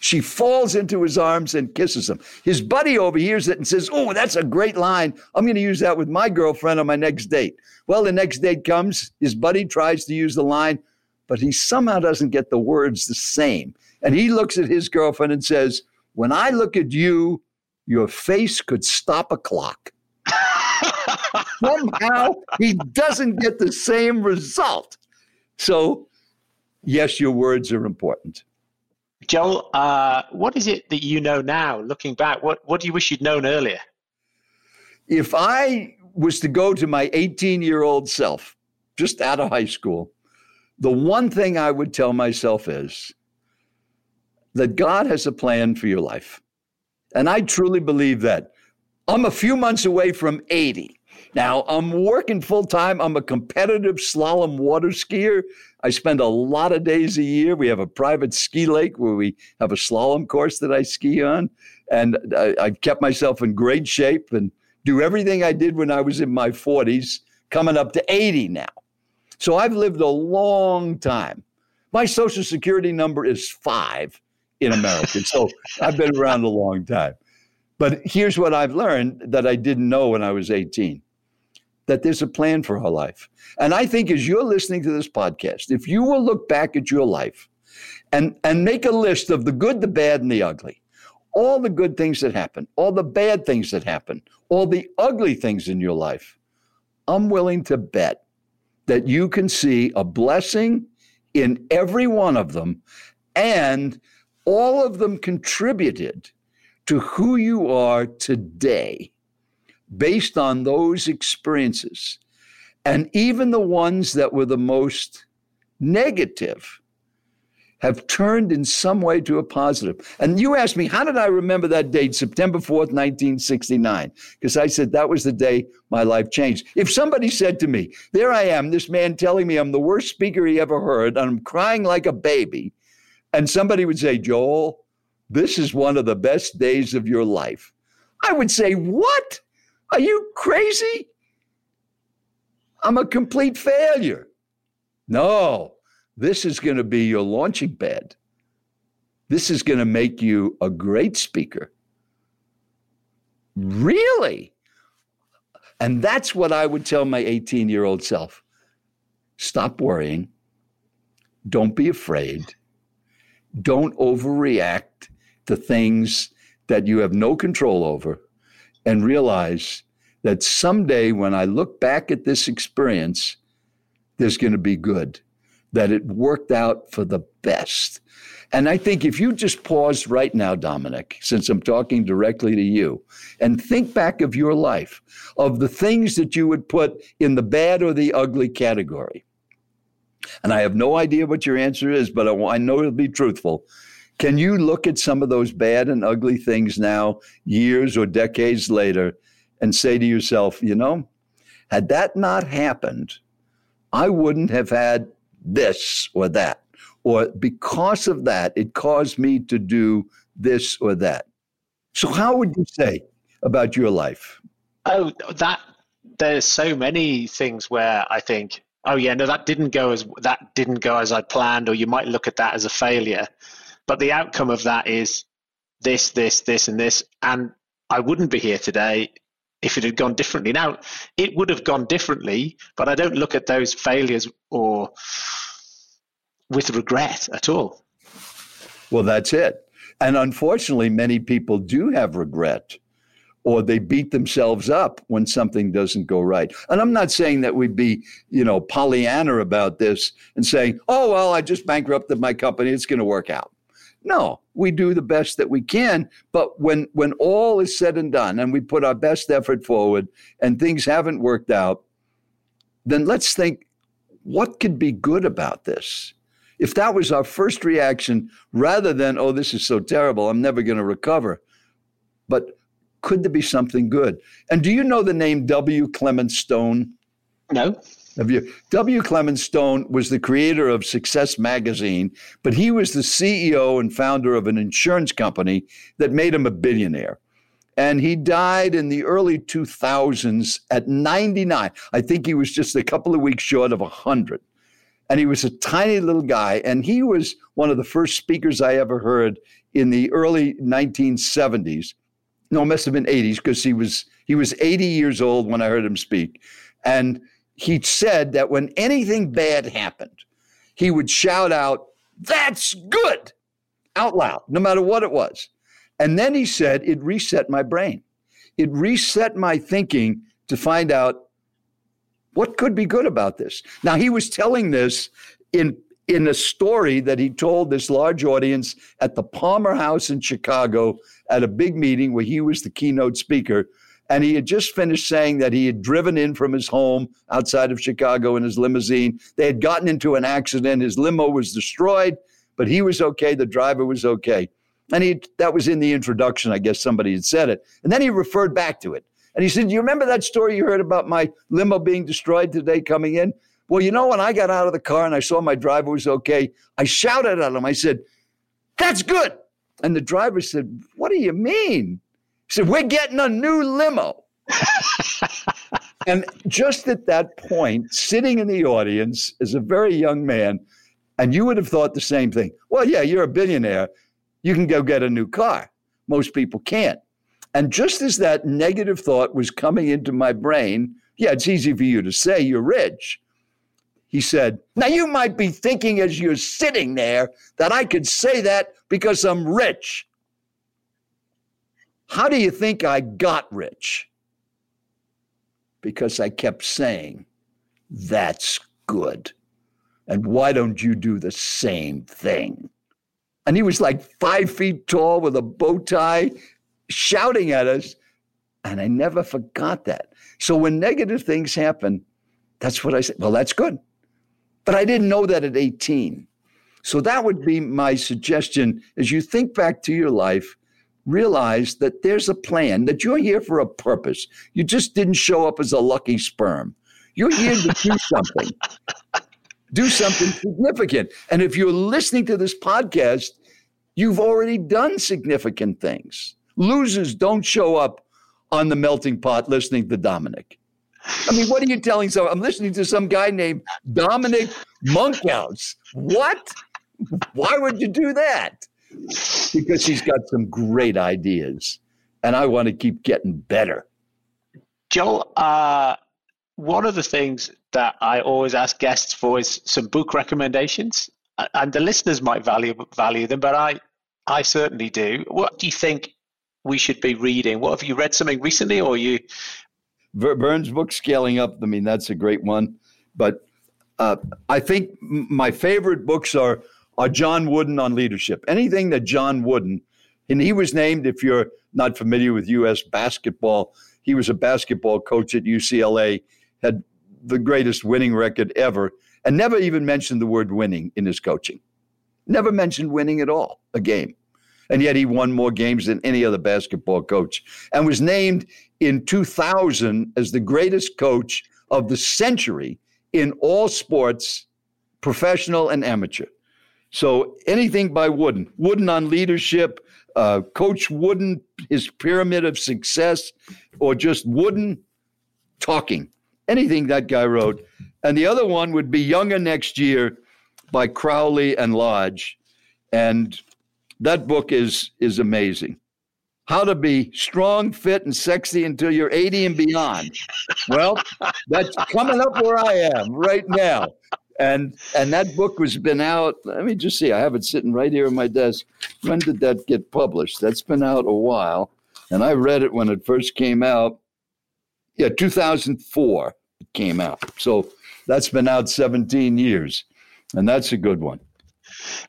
She falls into his arms and kisses him. His buddy overhears it and says, Oh, that's a great line. I'm going to use that with my girlfriend on my next date. Well, the next date comes. His buddy tries to use the line, but he somehow doesn't get the words the same. And he looks at his girlfriend and says, When I look at you, your face could stop a clock. *laughs* Somehow he doesn't get the same result. So, yes, your words are important. Joel, uh, what is it that you know now, looking back? What, what do you wish you'd known Earlier? If I was to go to my 18 year old self, just out of high school, the one thing I would tell myself is that God has a plan for your life. And I truly believe that. I'm a few months away from 80. Now, I'm working full time. I'm a competitive slalom water skier. I spend a lot of days a year. We have a private ski lake where we have a slalom course that I ski on. And uh, I, I've kept myself in great shape and do everything I did when I was in my 40s, coming up to 80 now. So I've lived a long time. My social security number is five in America. so *laughs* I've been around a long time. But here's what I've learned that I didn't know when I was 18 that there's a plan for our life. And I think as you're listening to this podcast, if you will look back at your life and, and make a list of the good, the bad, and the ugly, all the good things that happen, all the bad things that happen, all the ugly things in your life, I'm willing to bet that you can see a blessing in every one of them, and all of them contributed to who you are today based on those experiences. And even the ones that were the most negative have turned in some way to a positive. And you asked me, how did I remember that date, September 4th, 1969? Because I said that was the day my life changed. If somebody said to me, there I am, this man telling me I'm the worst speaker he ever heard, and I'm crying like a baby, and somebody would say, Joel, this is one of the best days of your life. I would say, what? Are you crazy? I'm a complete failure. No, this is going to be your launching pad. This is going to make you a great speaker. Really? And that's what I would tell my 18 year old self. Stop worrying. Don't be afraid. Don't overreact to things that you have no control over and realize that someday when I look back at this experience, there's going to be good that it worked out for the best. And I think if you just pause right now, Dominic, since I'm talking directly to you, and think back of your life, of the things that you would put in the bad or the ugly category. And I have no idea what your answer is, but I know it'll be truthful. Can you look at some of those bad and ugly things now, years or decades later, and say to yourself, you know, had that not happened, I wouldn't have had this or that. Or because of that, it caused me to do this or that. So, how would you say about your life? Oh, that there's so many things where I think, oh yeah, no, that didn't go as that didn't go as I planned, or you might look at that as a failure. But the outcome of that is this, this, this, and this, and I wouldn't be here today if it had gone differently. Now, it would have gone differently, but I don't look at those failures or with regret at all. Well, that's it. And unfortunately, many people do have regret or they beat themselves up when something doesn't go right. And I'm not saying that we'd be, you know, Pollyanna about this and saying, oh, well, I just bankrupted my company. It's going to work out. No, we do the best that we can. But when when all is said and done and we put our best effort forward and things haven't worked out, then let's think what could be good about this? If that was our first reaction, rather than, oh, this is so terrible, I'm never going to recover. But could there be something good? And do you know the name W. Clement Stone? No. Have you? W. Clement Stone was the creator of Success Magazine, but he was the CEO and founder of an insurance company that made him a billionaire. And he died in the early 2000s at 99. I think he was just a couple of weeks short of 100. And he was a tiny little guy. And he was one of the first speakers I ever heard in the early 1970s. No, it must have been 80s because he was he was 80 years old when I heard him speak. And he said that when anything bad happened, he would shout out, That's good, out loud, no matter what it was. And then he said, It reset my brain. It reset my thinking to find out what could be good about this. Now, he was telling this in, in a story that he told this large audience at the Palmer House in Chicago at a big meeting where he was the keynote speaker And he had just finished saying that he had driven in from his home outside of Chicago in his limousine. They had gotten into an accident. His limo was destroyed, but he was okay. The driver was okay. And he that was in the introduction. I guess somebody had said it. And then he referred back to it. And he said, You remember that story you heard about my limo being destroyed today coming in? Well, you know, when I got out of the car and I saw my driver was okay, I shouted at him. I said, That's good. And the driver said, What do you mean? He said, We're getting a new limo. *laughs* and just at that point, sitting in the audience as a very young man, and you would have thought the same thing. Well, yeah, you're a billionaire. You can go get a new car. Most people can't. And just as that negative thought was coming into my brain, yeah, it's easy for you to say you're rich. He said, Now you might be thinking as you're sitting there that I could say that because I'm rich. How do you think I got rich? Because I kept saying, That's good. And why don't you do the same thing? And he was like five feet tall with a bow tie shouting at us. And I never forgot that. So when negative things happen, that's what I said. Well, that's good. But I didn't know that at 18. So that would be my suggestion as you think back to your life, realize that there's a plan, that you're here for a purpose. You just didn't show up as a lucky sperm. You're here to do *laughs* something. do something significant. And if you're listening to this podcast, you've already done significant things. Losers don't show up on the melting pot listening to Dominic. I mean, what are you telling so? I'm listening to some guy named Dominic Monkhouse. What? Why would you do that? Because he's got some great ideas, and I want to keep getting better. Joel, uh, one of the things that I always ask guests for is some book recommendations, and the listeners might value value them, but I I certainly do. What do you think we should be reading? What have you read something recently, or you? Verne's book, Scaling Up. I mean, that's a great one. But uh, I think my favorite books are are John Wooden on leadership. Anything that John Wooden, and he was named. If you're not familiar with U.S. basketball, he was a basketball coach at UCLA. Had the greatest winning record ever, and never even mentioned the word winning in his coaching. Never mentioned winning at all, a game and yet he won more games than any other basketball coach and was named in 2000 as the greatest coach of the century in all sports, professional and amateur. So anything by Wooden, Wooden on leadership, uh, Coach Wooden, his pyramid of success, or just Wooden talking, anything that guy wrote. And the other one would be Younger Next Year by Crowley and Lodge. And that book is is amazing. How to be strong, fit, and sexy until you're 80 and beyond. Well, that's coming up where I am right now. And and that book was been out. Let me just see. I have it sitting right here on my desk. When did that get published? That's been out a while. And I read it when it first came out. Yeah, 2004 it came out. So that's been out 17 years. And that's a good one.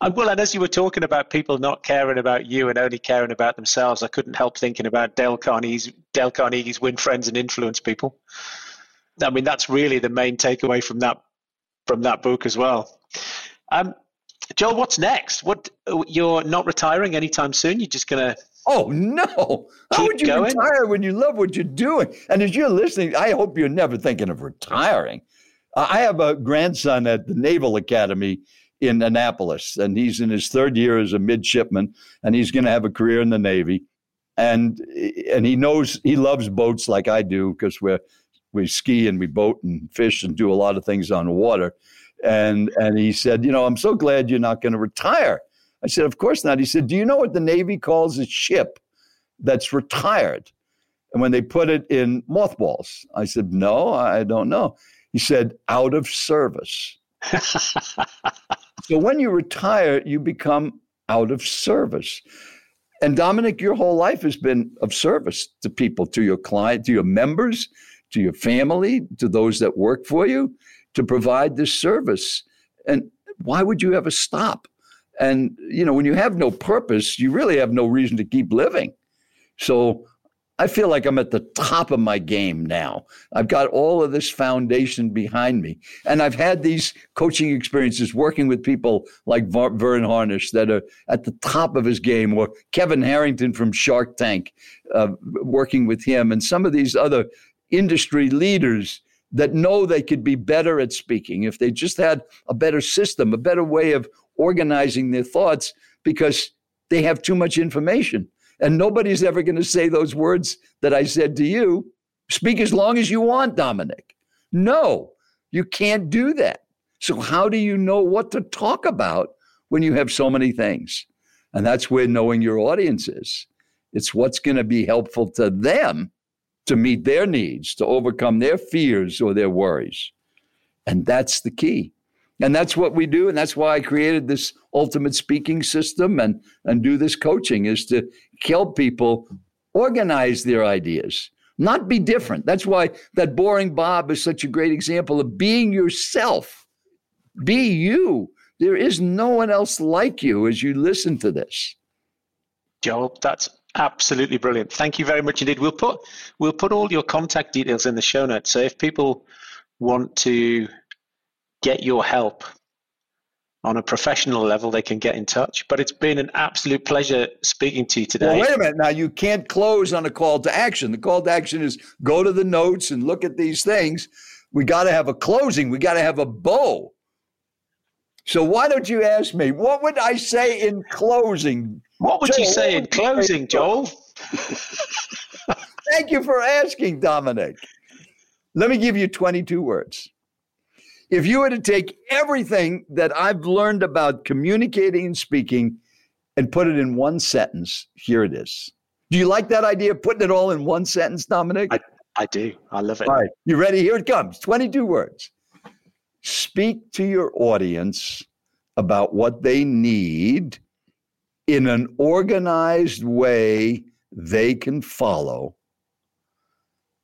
And well, and as you were talking about people not caring about you and only caring about themselves, I couldn't help thinking about Dale Carnegie's Dale Carnegie's win friends and influence people. I mean, that's really the main takeaway from that from that book as well. Um, Joel, what's next? What you're not retiring anytime soon? You're just gonna Oh no! How would you going? retire when you love what you're doing? And as you're listening, I hope you're never thinking of retiring. I have a grandson at the Naval Academy in Annapolis, and he's in his third year as a midshipman, and he's going to have a career in the Navy. And and he knows he loves boats like I do because we we ski and we boat and fish and do a lot of things on water. And and he said, you know, I'm so glad you're not going to retire. I said, of course not. He said, do you know what the Navy calls a ship that's retired? And when they put it in mothballs, I said, no, I don't know. He said, out of service. *laughs* so when you retire, you become out of service. And Dominic, your whole life has been of service to people, to your client, to your members, to your family, to those that work for you, to provide this service. And why would you ever stop? And, you know, when you have no purpose, you really have no reason to keep living. So I feel like I'm at the top of my game now. I've got all of this foundation behind me. And I've had these coaching experiences working with people like Verne Harnish that are at the top of his game, or Kevin Harrington from Shark Tank, uh, working with him, and some of these other industry leaders that know they could be better at speaking if they just had a better system, a better way of organizing their thoughts because they have too much information. And nobody's ever going to say those words that I said to you. Speak as long as you want, Dominic. No, you can't do that. So, how do you know what to talk about when you have so many things? And that's where knowing your audience is. It's what's going to be helpful to them to meet their needs, to overcome their fears or their worries. And that's the key. And that's what we do. And that's why I created this ultimate speaking system and, and do this coaching is to help people organize their ideas, not be different. That's why that boring Bob is such a great example of being yourself. Be you. There is no one else like you as you listen to this. Joe, that's absolutely brilliant. Thank you very much indeed. We'll put we'll put all your contact details in the show notes. So if people want to get your help on a professional level, they can get in touch. But it's been an absolute pleasure speaking to you today. Well, wait a minute. Now, you can't close on a call to action. The call to action is go to the notes and look at these things. We got to have a closing, we got to have a bow. So, why don't you ask me, what would I say in closing? What would Joel, you say in closing, Joel? *laughs* Thank you for asking, Dominic. Let me give you 22 words. If you were to take everything that I've learned about communicating and speaking and put it in one sentence, here it is. Do you like that idea of putting it all in one sentence, Dominic? I, I do. I love it. All right. You ready? Here it comes 22 words. Speak to your audience about what they need in an organized way they can follow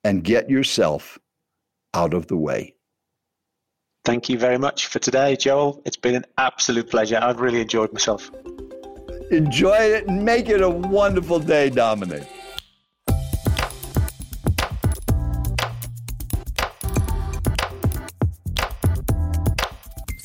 and get yourself out of the way. Thank you very much for today, Joel. It's been an absolute pleasure. I've really enjoyed myself. Enjoy it and make it a wonderful day, Dominic.